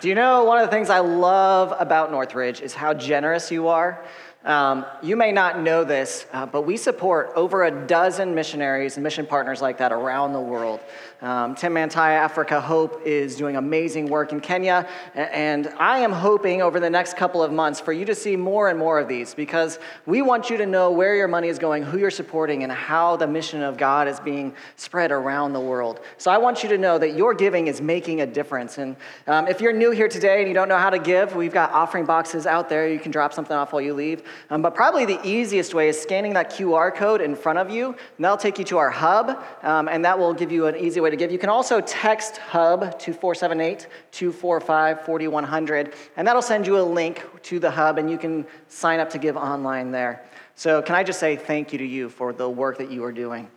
Do you know one of the things I love about Northridge is how generous you are? Um, you may not know this, uh, but we support over a dozen missionaries and mission partners like that around the world. Um, Tumaini Africa Hope is doing amazing work in Kenya, and I am hoping over the next couple of months for you to see more and more of these because we want you to know where your money is going, who you're supporting, and how the mission of God is being spread around the world. So I want you to know that your giving is making a difference. And um, if you're new here today and you don't know how to give, we've got offering boxes out there. You can drop something off while you leave. Um, but probably the easiest way is scanning that QR code in front of you, and that'll take you to our hub, um, and that will give you an easy way to give. You can also text HUB to 478 245 4100, and that'll send you a link to the hub, and you can sign up to give online there. So, can I just say thank you to you for the work that you are doing?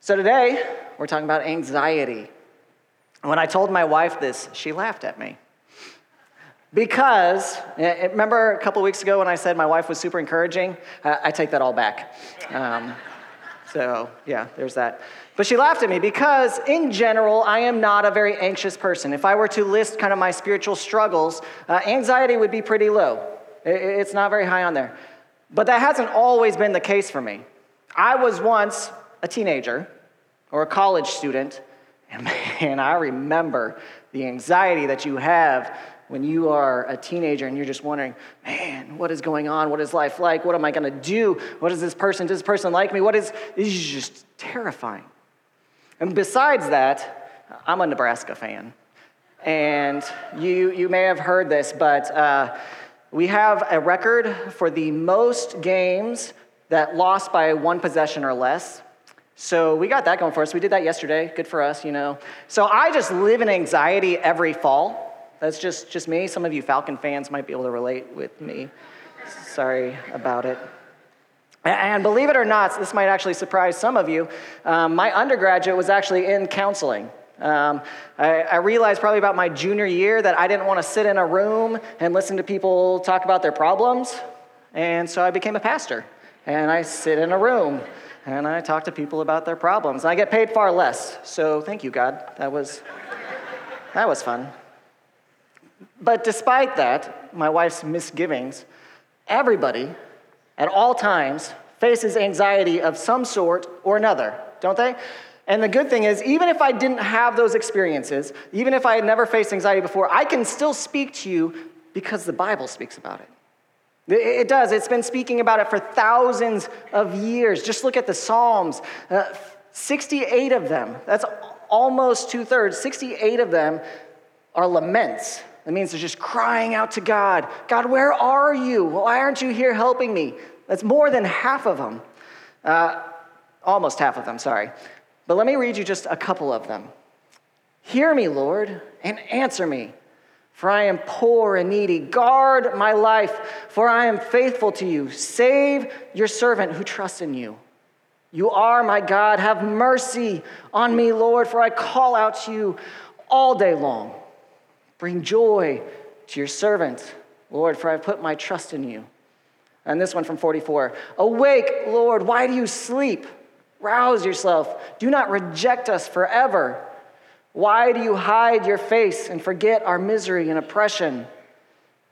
So, today, we're talking about anxiety. When I told my wife this, she laughed at me. Because, eh, eh, remember a couple weeks ago when I said my wife was super encouraging? I take that all back. Um, so, yeah, there's that. But she laughed at me because, in general, I am not a very anxious person. If I were to list kind of my spiritual struggles, uh, anxiety would be pretty low. It's not very high on there. But that hasn't always been the case for me. I was once a teenager or a college student, and man, I remember the anxiety that you have when you are a teenager and you're just wondering, man, what is going on? What is life like? What am I going to do? What is this person? Does this person like me? What is, this is just terrifying. And besides that, I'm a Nebraska fan. And you, you may have heard this, but uh, we have a record for the most games that lost by one possession or less. So we got that going for us. We did that yesterday. Good for us, you know. So I just live in anxiety every fall. That's just, just me. Some of you Falcon fans might be able to relate with me. Sorry about it. And believe it or not, this might actually surprise some of you. Um, my undergraduate was actually in counseling. Um, I, I, realized probably about my junior year that I didn't want to sit in a room and listen to people talk about their problems. And so I became a pastor. And I sit in a room and I talk to people about their problems. And I get paid far less. So thank you, God. That was, that was fun. But despite that, my wife's misgivings, everybody at all times faces anxiety of some sort or another, don't they? And the good thing is, even if I didn't have those experiences, even if I had never faced anxiety before, I can still speak to you because the Bible speaks about it. It does. It's been speaking about it for thousands of years. Just look at the Psalms uh, 68 of them, that's almost two thirds, 68 of them are laments. That means they're just crying out to God God, where are you? Why aren't you here helping me? That's more than half of them. Uh, almost half of them, sorry. But let me read you just a couple of them. Hear me, Lord, and answer me, for I am poor and needy. Guard my life, for I am faithful to you. Save your servant who trusts in you. You are my God. Have mercy on me, Lord, for I call out to you all day long. Bring joy to your servant, Lord, for I have put my trust in you. And this one from 44 Awake, Lord, why do you sleep? Rouse yourself. Do not reject us forever. Why do you hide your face and forget our misery and oppression?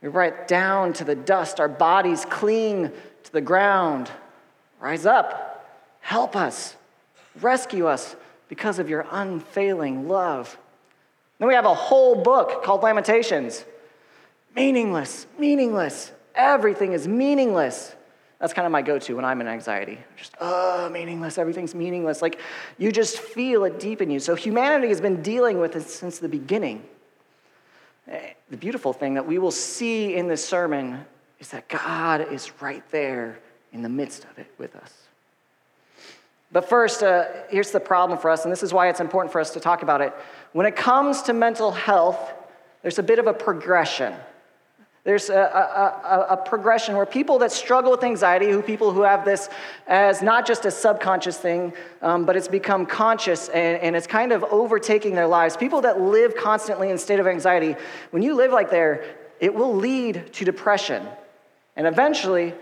We write down to the dust, our bodies cling to the ground. Rise up, help us, rescue us because of your unfailing love. Then we have a whole book called Lamentations. Meaningless, meaningless. Everything is meaningless. That's kind of my go to when I'm in anxiety. Just, oh, meaningless. Everything's meaningless. Like, you just feel it deep in you. So, humanity has been dealing with it since the beginning. The beautiful thing that we will see in this sermon is that God is right there in the midst of it with us. But first, uh, here's the problem for us, and this is why it's important for us to talk about it. When it comes to mental health, there's a bit of a progression. There's a, a, a, progression where people that struggle with anxiety, who people who have this as not just a subconscious thing, um, but it's become conscious and, and it's kind of overtaking their lives. People that live constantly in a state of anxiety, when you live like there, it will lead to depression and eventually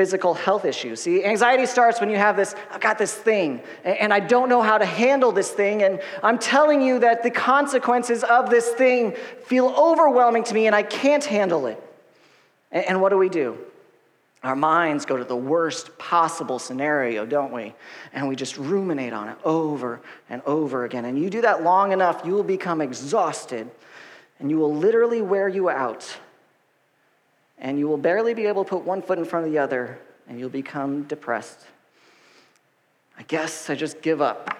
physical health issues. See, anxiety starts when you have this, I've got this thing, and I don't know how to handle this thing, and I'm telling you that the consequences of this thing feel overwhelming to me, and I can't handle it. And what do we do? Our minds go to the worst possible scenario, don't we? And we just ruminate on it over and over again. And you do that long enough, you will become exhausted and you will literally wear you out. And you will barely be able to put one foot in front of the other, and you'll become depressed. I guess I just give up.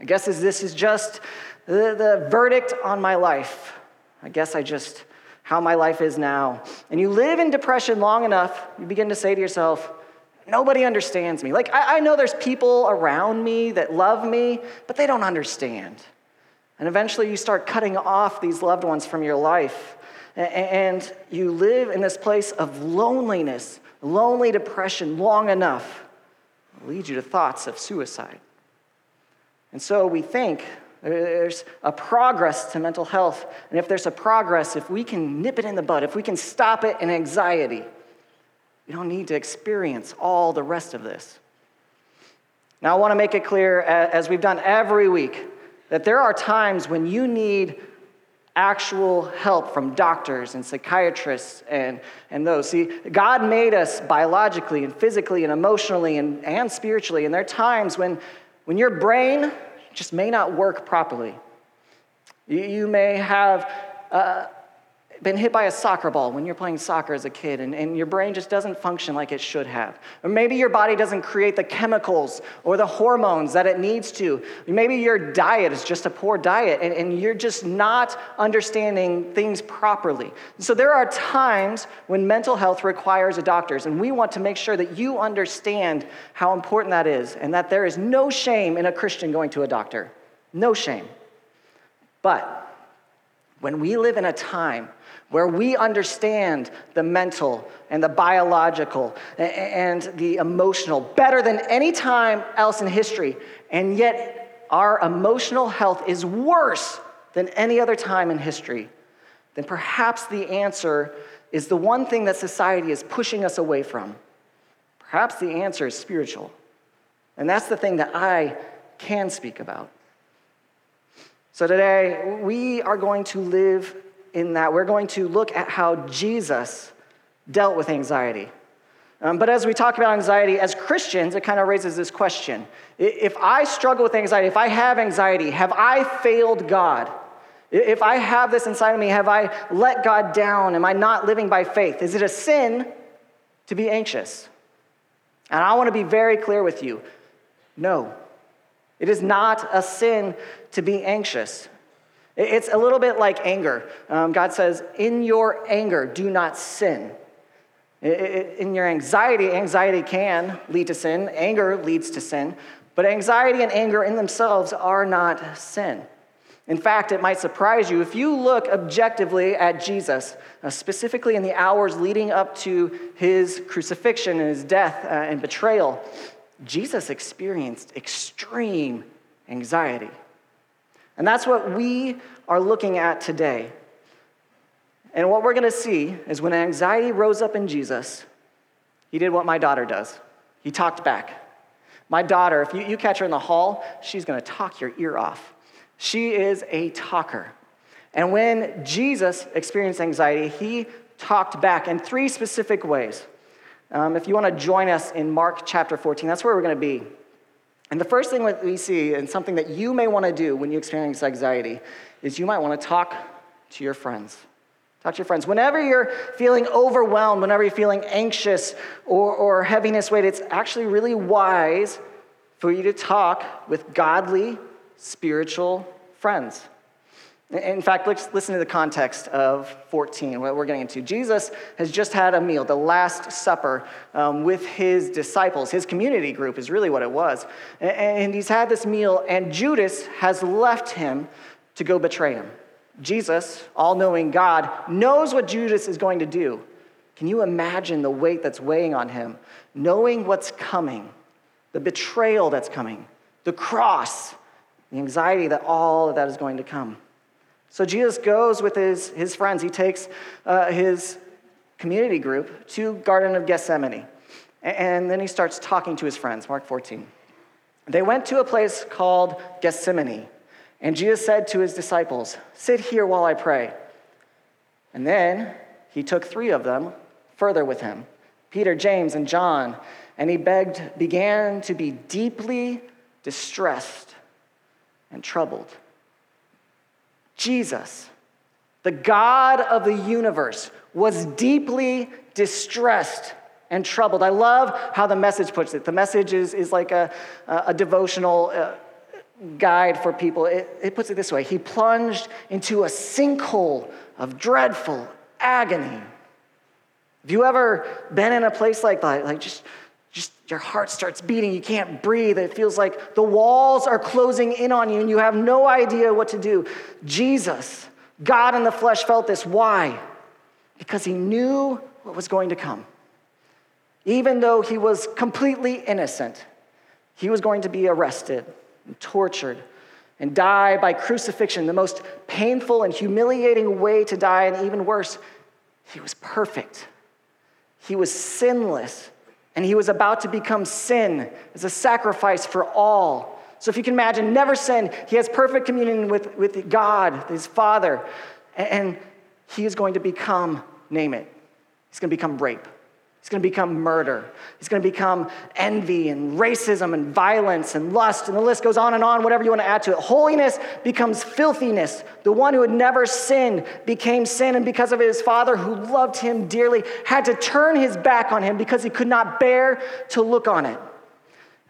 I guess this is just the, the verdict on my life. I guess I just, how my life is now. And you live in depression long enough, you begin to say to yourself, Nobody understands me. Like, I, I know there's people around me that love me, but they don't understand. And eventually you start cutting off these loved ones from your life. And you live in this place of loneliness, lonely depression long enough, it leads you to thoughts of suicide. And so we think there's a progress to mental health. And if there's a progress, if we can nip it in the bud, if we can stop it in anxiety, we don't need to experience all the rest of this. Now, I want to make it clear, as we've done every week, that there are times when you need actual help from doctors and psychiatrists and, and those. See, God made us biologically and physically and emotionally and, and spiritually, and there are times when, when your brain just may not work properly. You, you may have. Uh, been hit by a soccer ball when you're playing soccer as a kid and, and your brain just doesn't function like it should have. Or maybe your body doesn't create the chemicals or the hormones that it needs to. Maybe your diet is just a poor diet and, and you're just not understanding things properly. So there are times when mental health requires a doctor's, and we want to make sure that you understand how important that is and that there is no shame in a Christian going to a doctor. No shame. But when we live in a time where we understand the mental and the biological and the emotional better than any time else in history, and yet our emotional health is worse than any other time in history, then perhaps the answer is the one thing that society is pushing us away from. Perhaps the answer is spiritual. And that's the thing that I can speak about. So today, we are going to live in that we're going to look at how Jesus dealt with anxiety. Um, but as we talk about anxiety as Christians, it kind of raises this question If I struggle with anxiety, if I have anxiety, have I failed God? If I have this inside of me, have I let God down? Am I not living by faith? Is it a sin to be anxious? And I want to be very clear with you no, it is not a sin to be anxious. It's a little bit like anger. Um, God says, In your anger, do not sin. In your anxiety, anxiety can lead to sin, anger leads to sin, but anxiety and anger in themselves are not sin. In fact, it might surprise you if you look objectively at Jesus, uh, specifically in the hours leading up to his crucifixion and his death uh, and betrayal, Jesus experienced extreme anxiety. And that's what we are looking at today. And what we're going to see is when anxiety rose up in Jesus, he did what my daughter does. He talked back. My daughter, if you, you catch her in the hall, she's going to talk your ear off. She is a talker. And when Jesus experienced anxiety, he talked back in three specific ways. Um, if you want to join us in Mark chapter 14, that's where we're going to be. And the first thing that we see, and something that you may want to do when you experience anxiety, is you might want to talk to your friends. Talk to your friends. Whenever you're feeling overwhelmed, whenever you're feeling anxious or, or heaviness weight, it's actually really wise for you to talk with godly, spiritual friends. In fact, let's listen to the context of 14, what we're getting into. Jesus has just had a meal, the Last Supper, um, with his disciples. His community group is really what it was. And he's had this meal, and Judas has left him to go betray him. Jesus, all knowing God, knows what Judas is going to do. Can you imagine the weight that's weighing on him, knowing what's coming, the betrayal that's coming, the cross, the anxiety that all of that is going to come? So Jesus goes with his, his friends. He takes uh, his community group to Garden of Gethsemane. And then he starts talking to his friends, Mark 14. They went to a place called Gethsemane. And Jesus said to his disciples, Sit here while I pray. And then he took three of them further with him Peter, James, and John. And he begged, began to be deeply distressed and troubled. Jesus, the God of the universe, was deeply distressed and troubled. I love how the message puts it. The message is, is like a, a devotional uh, guide for people. It, it puts it this way He plunged into a sinkhole of dreadful agony. Have you ever been in a place like that? Like just, just your heart starts beating, you can't breathe. It feels like the walls are closing in on you and you have no idea what to do. Jesus, God in the flesh, felt this. Why? Because he knew what was going to come. Even though he was completely innocent, he was going to be arrested and tortured and die by crucifixion, the most painful and humiliating way to die, and even worse, he was perfect. He was sinless, and he was about to become sin as a sacrifice for all. So, if you can imagine, never sin, he has perfect communion with, with God, his Father, and he is going to become, name it, he's going to become rape. It's going to become murder. It's going to become envy and racism and violence and lust, and the list goes on and on, whatever you want to add to it. Holiness becomes filthiness. The one who had never sinned became sin, and because of his father, who loved him dearly, had to turn his back on him because he could not bear to look on it.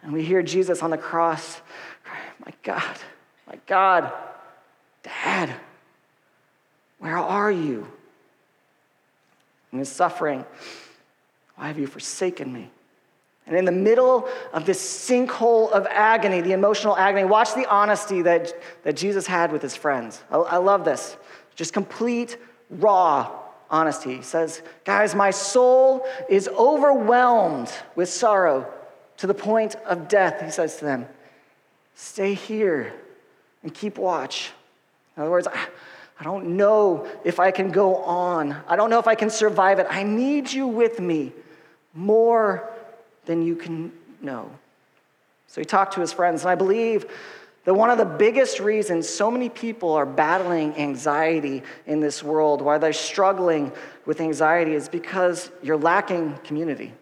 And we hear Jesus on the cross cry, My God, my God, Dad, where are you? In his suffering, why have you forsaken me? And in the middle of this sinkhole of agony, the emotional agony, watch the honesty that, that Jesus had with his friends. I, I love this. Just complete, raw honesty. He says, Guys, my soul is overwhelmed with sorrow to the point of death. He says to them, Stay here and keep watch. In other words, I, I don't know if I can go on. I don't know if I can survive it. I need you with me more than you can know. So he talked to his friends, and I believe that one of the biggest reasons so many people are battling anxiety in this world, why they're struggling with anxiety, is because you're lacking community.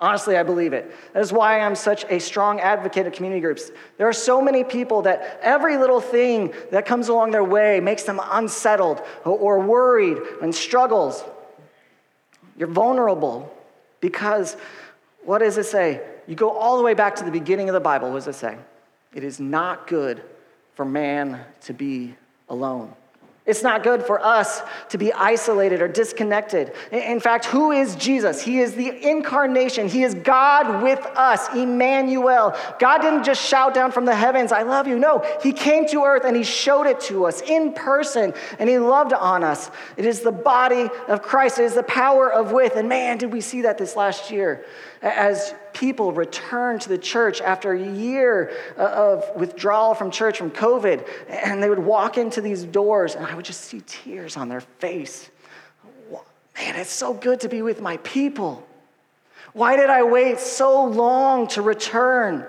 Honestly, I believe it. That is why I'm such a strong advocate of community groups. There are so many people that every little thing that comes along their way makes them unsettled or worried and struggles. You're vulnerable. Because what does it say? You go all the way back to the beginning of the Bible. What does it say? It is not good for man to be alone. It's not good for us to be isolated or disconnected. In fact, who is Jesus? He is the incarnation. He is God with us, Emmanuel. God didn't just shout down from the heavens, I love you. No, He came to earth and He showed it to us in person and He loved on us. It is the body of Christ, it is the power of with. And man, did we see that this last year as people returned to the church after a year of withdrawal from church from COVID, and they would walk into these doors, and I would just see tears on their face. Man, it's so good to be with my people. Why did I wait so long to return?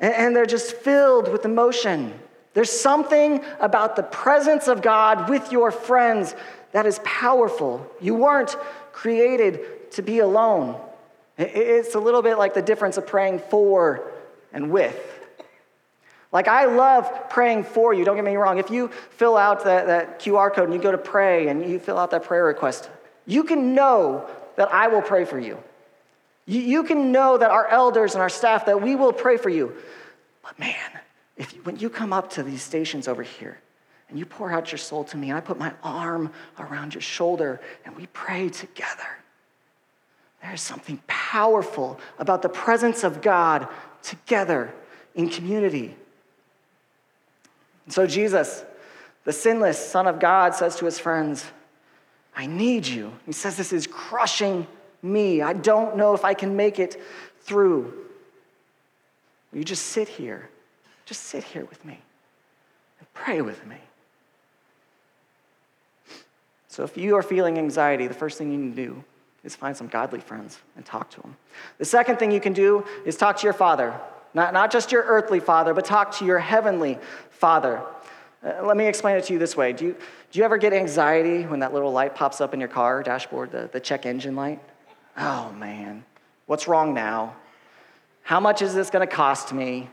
And they're just filled with emotion. There's something about the presence of God with your friends that is powerful. You weren't created to be alone. It's a little bit like the difference of praying for and with. Like, I love praying for you, don't get me wrong. If you fill out that, that QR code and you go to pray and you fill out that prayer request, you can know that I will pray for you. You, you can know that our elders and our staff, that we will pray for you. But man, if you, when you come up to these stations over here and you pour out your soul to me, and I put my arm around your shoulder and we pray together, there's something powerful about the presence of God together in community. And so, Jesus, The sinless Son of God says to his friends, I need you. He says, This is crushing me. I don't know if I can make it through. Will you just sit here? Just sit here with me and pray with me. So, if you are feeling anxiety, the first thing you can do is find some godly friends and talk to them. The second thing you can do is talk to your father. Not, not just your earthly father, but talk to your heavenly father. Uh, let me explain it to you this way. Do you, do you ever get anxiety when that little light pops up in your car dashboard, the, the check engine light? Oh man, what's wrong now? How much is this to cost me?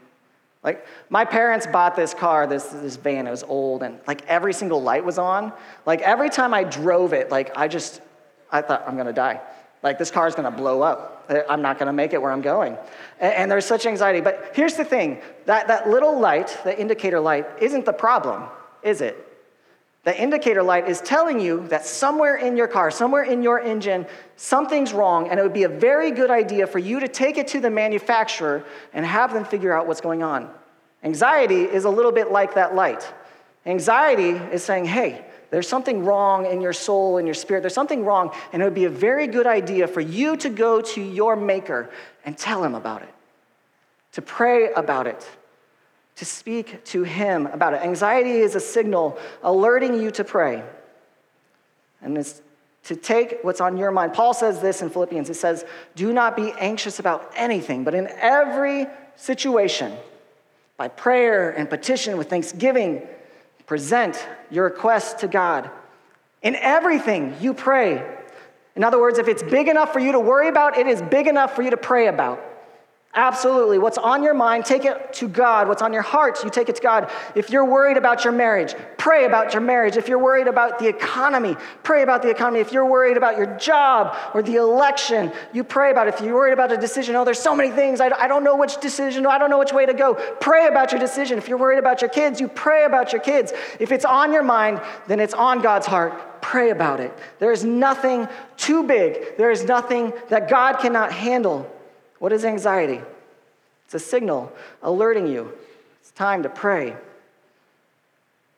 Like, my parents bought this car, this, this van, it was old, and like every single light was on. Like, every time I drove it, like, I just, I thought, I'm gonna die. Like, this car is gonna blow up. I'm not gonna make it where I'm going. And, and there's such anxiety. But here's the thing that, that little light, the indicator light, isn't the problem, is it? The indicator light is telling you that somewhere in your car, somewhere in your engine, something's wrong, and it would be a very good idea for you to take it to the manufacturer and have them figure out what's going on. Anxiety is a little bit like that light. Anxiety is saying, hey, there's something wrong in your soul and your spirit. There's something wrong, and it would be a very good idea for you to go to your maker and tell him about it, to pray about it, to speak to him about it. Anxiety is a signal alerting you to pray. And it's to take what's on your mind. Paul says this in Philippians. He says, Do not be anxious about anything, but in every situation, by prayer and petition with thanksgiving, present your requests to God. In everything, you pray. In other words, if it's big enough for you to worry about, it is big enough for you to pray about. Absolutely. What's on your mind, take it to God. What's on your heart, you take it to God. If you're worried about your marriage, pray about your marriage. If you're worried about the economy, pray about the economy. If you're worried about your job or the election, you pray about it. If you're worried about a decision, oh, there's so many things. I, I don't know which decision, I don't know which way to go. Pray about your decision. If you're worried about your kids, you pray about your kids. If it's on your mind, then it's on God's heart. Pray about it. There is nothing too big, there is nothing that God cannot handle. What is anxiety? It's a signal alerting you. It's time to pray.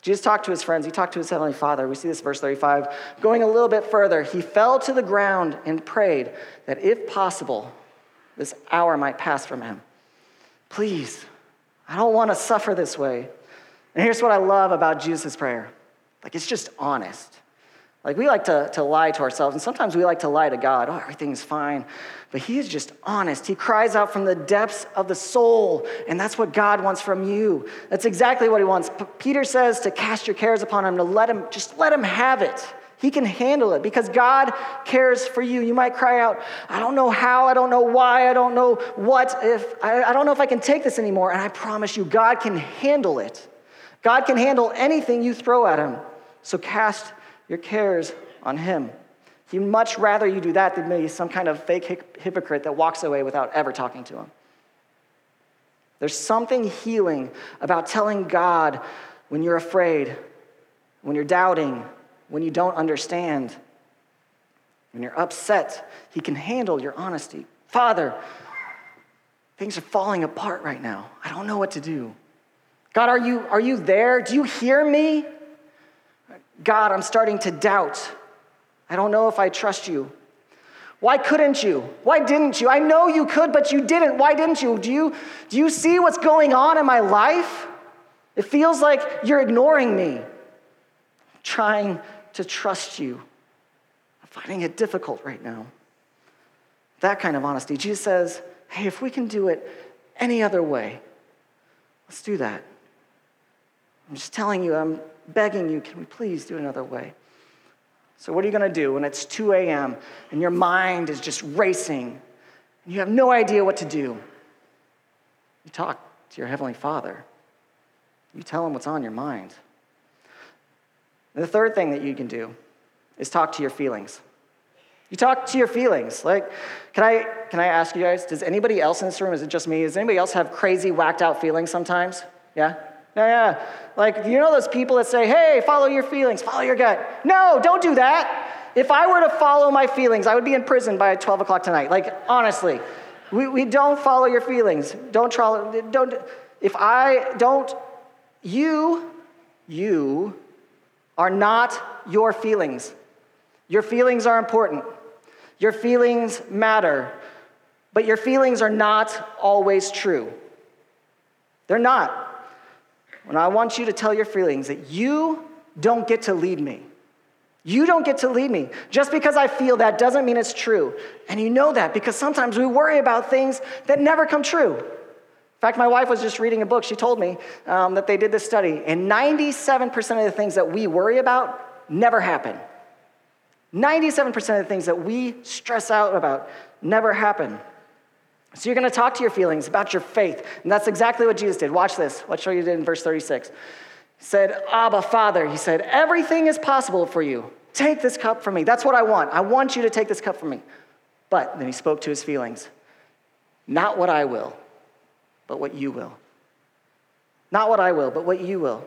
Jesus talked to his friends, he talked to his heavenly Father. We see this verse 35. Going a little bit further, he fell to the ground and prayed that if possible, this hour might pass from him. Please, I don't want to suffer this way. And here's what I love about Jesus' prayer like, it's just honest. Like, we like to, to lie to ourselves, and sometimes we like to lie to God. Oh, everything's fine. But he is just honest. He cries out from the depths of the soul, and that's what God wants from you. That's exactly what he wants. P- Peter says to cast your cares upon him, to let him, just let him have it. He can handle it because God cares for you. You might cry out, I don't know how, I don't know why, I don't know what, if, I, I don't know if I can take this anymore. And I promise you, God can handle it. God can handle anything you throw at him. So cast your cares on him. He'd much rather you do that than be some kind of fake hypocrite that walks away without ever talking to him. There's something healing about telling God when you're afraid, when you're doubting, when you don't understand, when you're upset. He can handle your honesty. Father, things are falling apart right now. I don't know what to do. God, are you, are you there? Do you hear me? God, I'm starting to doubt. I don't know if I trust you. Why couldn't you? Why didn't you? I know you could, but you didn't. Why didn't you? Do you, do you see what's going on in my life? It feels like you're ignoring me. I'm trying to trust you. I'm finding it difficult right now. That kind of honesty. Jesus says, hey, if we can do it any other way, let's do that. I'm just telling you, I'm begging you, can we please do another way? So, what are you going to do when it's 2 a.m. and your mind is just racing and you have no idea what to do? You talk to your Heavenly Father, you tell him what's on your mind. And the third thing that you can do is talk to your feelings. You talk to your feelings. Like, can I, can I ask you guys, does anybody else in this room, is it just me? Does anybody else have crazy, whacked out feelings sometimes? Yeah? Yeah, yeah. Like, you know those people that say, hey, follow your feelings, follow your gut. No, don't do that. If I were to follow my feelings, I would be in prison by 12 o'clock tonight. Like, honestly, we, we don't follow your feelings. Don't try, don't, if I don't, you, you are not your feelings. Your feelings are important. Your feelings matter, but your feelings are not always true. They're not. And I want you to tell your feelings that you don't get to lead me. You don't get to lead me. Just because I feel that doesn't mean it's true. And you know that because sometimes we worry about things that never come true. In fact, my wife was just reading a book. She told me um, that they did this study, and 97% of the things that we worry about never happen. 97% of the things that we stress out about never happen. So you're going to talk to your feelings about your faith. And that's exactly what Jesus did. Watch this. Watch what he did in verse 36 He said, Abba, Father, he said, everything is possible for you. Take this cup from me. That's what I want. I want you to take this cup from me. But then he spoke to his feelings. Not what I will, but what you will. Not what I will, but what you will.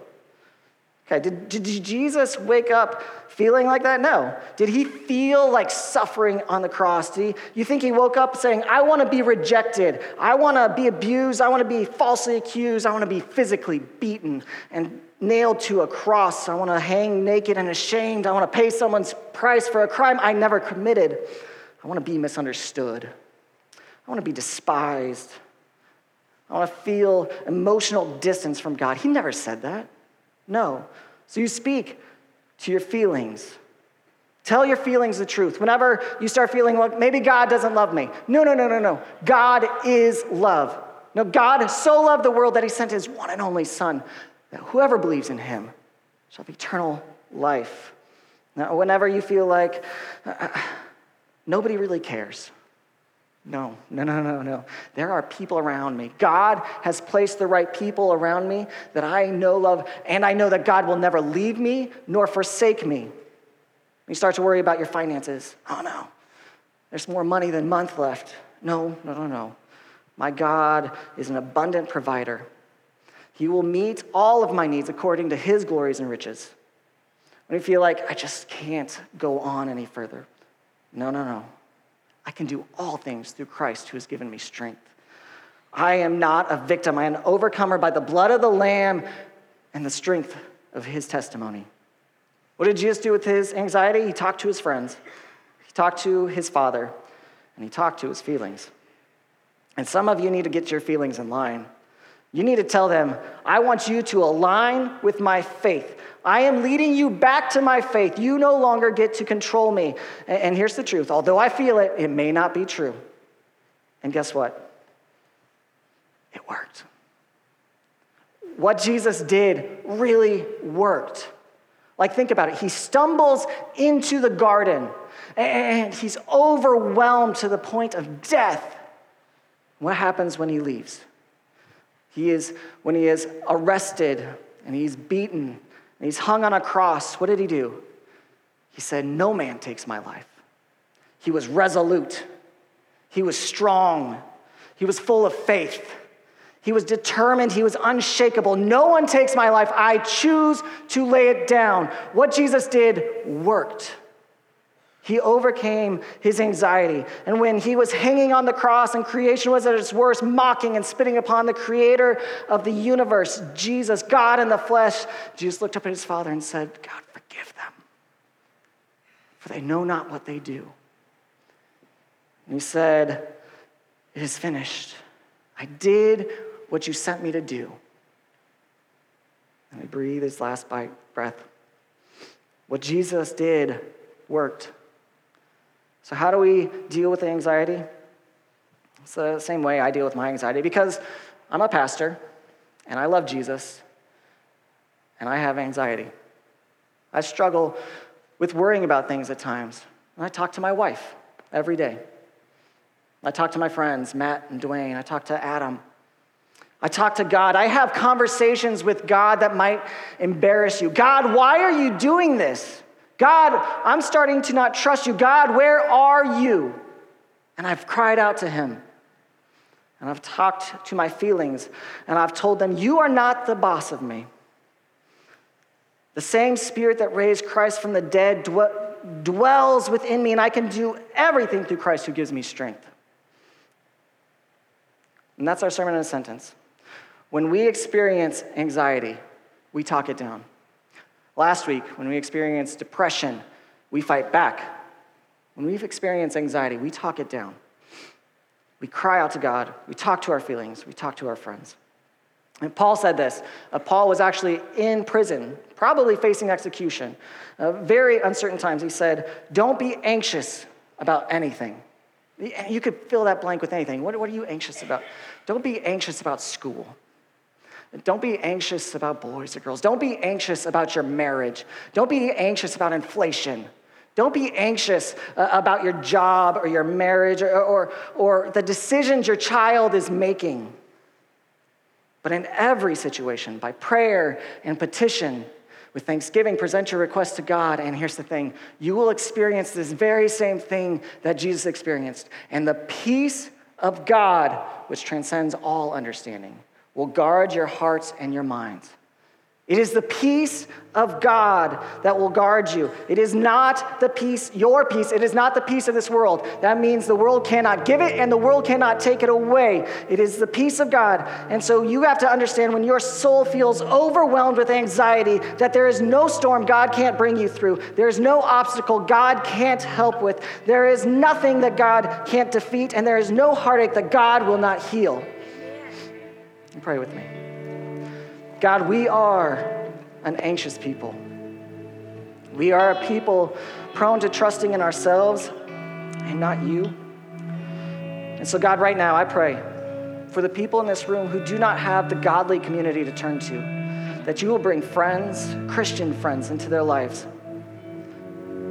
Okay, did, did Jesus wake up feeling like that? No. Did he feel like suffering on the cross? Did he, you think he woke up saying, I want to be rejected, I want to be abused, I want to be falsely accused, I want to be physically beaten and nailed to a cross, I want to hang naked and ashamed, I want to pay someone's price for a crime I never committed, I want to be misunderstood, I want to be despised, I want to feel emotional distance from God. He never said that. No. So you speak to your feelings. Tell your feelings the truth. Whenever you start feeling, well, maybe God doesn't love me. No, no, no, no, no. God is love. No, God so loved the world that he sent his one and only Son, that whoever believes in him shall have eternal life. Now, whenever you feel like uh, nobody really cares, no, no, no, no, no. There are people around me. God has placed the right people around me that I know love, and I know that God will never leave me nor forsake me. You start to worry about your finances. Oh no, there's more money than month left. No, no, no, no. My God is an abundant provider. He will meet all of my needs according to his glories and riches. When you feel like I just can't go on any further, no, no, no. I can do all things through Christ who has given me strength. I am not a victim. I am an overcomer by the blood of the Lamb and the strength of his testimony. What did Jesus do with his anxiety? He talked to his friends, he talked to his father, and he talked to his feelings. And some of you need to get your feelings in line. You need to tell them, I want you to align with my faith. I am leading you back to my faith. You no longer get to control me. And here's the truth although I feel it, it may not be true. And guess what? It worked. What Jesus did really worked. Like, think about it. He stumbles into the garden and he's overwhelmed to the point of death. What happens when he leaves? He is, when he is arrested and he's beaten and he's hung on a cross, what did he do? He said, No man takes my life. He was resolute, he was strong, he was full of faith. He was determined. He was unshakable. No one takes my life. I choose to lay it down. What Jesus did worked. He overcame his anxiety. And when he was hanging on the cross and creation was at its worst, mocking and spitting upon the creator of the universe, Jesus, God in the flesh, Jesus looked up at his father and said, God, forgive them, for they know not what they do. And he said, It is finished. I did what you sent me to do. And he breathed his last breath. What Jesus did worked. So, how do we deal with anxiety? It's the same way I deal with my anxiety because I'm a pastor and I love Jesus and I have anxiety. I struggle with worrying about things at times. And I talk to my wife every day. I talk to my friends, Matt and Dwayne. I talk to Adam. I talk to God. I have conversations with God that might embarrass you. God, why are you doing this? God, I'm starting to not trust you. God, where are you? And I've cried out to him. And I've talked to my feelings. And I've told them, You are not the boss of me. The same spirit that raised Christ from the dead dwells within me, and I can do everything through Christ who gives me strength. And that's our sermon in a sentence. When we experience anxiety, we talk it down. Last week, when we experienced depression, we fight back. When we've experienced anxiety, we talk it down. We cry out to God. We talk to our feelings. We talk to our friends. And Paul said this. Uh, Paul was actually in prison, probably facing execution. Uh, very uncertain times. He said, Don't be anxious about anything. You could fill that blank with anything. What, what are you anxious about? Don't be anxious about school. Don't be anxious about boys or girls. Don't be anxious about your marriage. Don't be anxious about inflation. Don't be anxious uh, about your job or your marriage or, or, or the decisions your child is making. But in every situation, by prayer and petition, with thanksgiving, present your request to God. And here's the thing you will experience this very same thing that Jesus experienced. And the peace of God, which transcends all understanding, will guard your hearts and your minds. It is the peace of God that will guard you. It is not the peace, your peace. It is not the peace of this world. That means the world cannot give it and the world cannot take it away. It is the peace of God. And so you have to understand when your soul feels overwhelmed with anxiety that there is no storm God can't bring you through. There is no obstacle God can't help with. There is nothing that God can't defeat, and there is no heartache that God will not heal. Pray with me. God, we are an anxious people. We are a people prone to trusting in ourselves and not you. And so, God, right now, I pray for the people in this room who do not have the godly community to turn to, that you will bring friends, Christian friends, into their lives.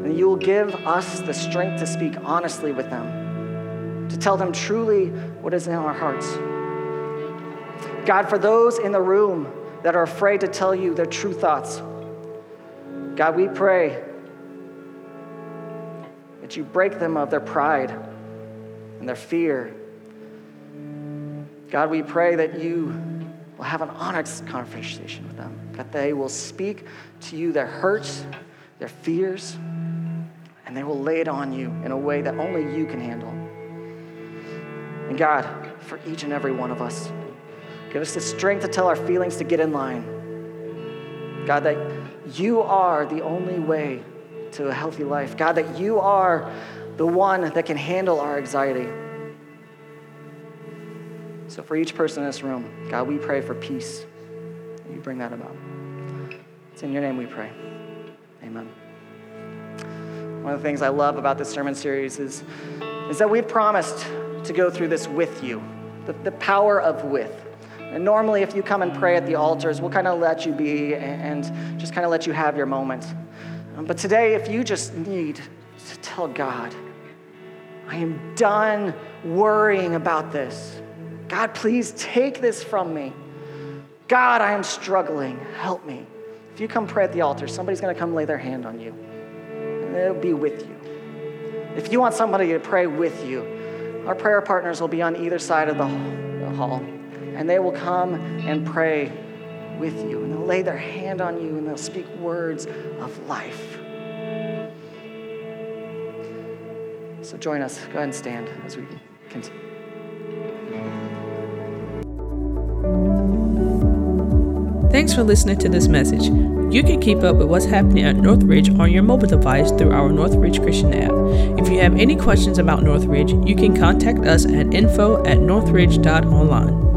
And you will give us the strength to speak honestly with them, to tell them truly what is in our hearts. God, for those in the room that are afraid to tell you their true thoughts. God, we pray that you break them of their pride and their fear. God, we pray that you will have an honest conversation with them, that they will speak to you their hurts, their fears, and they will lay it on you in a way that only you can handle. And God, for each and every one of us, Give us the strength to tell our feelings to get in line. God, that you are the only way to a healthy life. God, that you are the one that can handle our anxiety. So, for each person in this room, God, we pray for peace. You bring that about. It's in your name we pray. Amen. One of the things I love about this sermon series is, is that we've promised to go through this with you, the, the power of with. And normally, if you come and pray at the altars, we'll kind of let you be and just kind of let you have your moment. But today, if you just need to tell God, I am done worrying about this. God, please take this from me. God, I am struggling. Help me. If you come pray at the altar, somebody's going to come lay their hand on you, and they'll be with you. If you want somebody to pray with you, our prayer partners will be on either side of the hall and they will come and pray with you, and they'll lay their hand on you, and they'll speak words of life. So join us. Go ahead and stand as we continue. Thanks for listening to this message. You can keep up with what's happening at Northridge on your mobile device through our Northridge Christian app. If you have any questions about Northridge, you can contact us at info at northridge.online.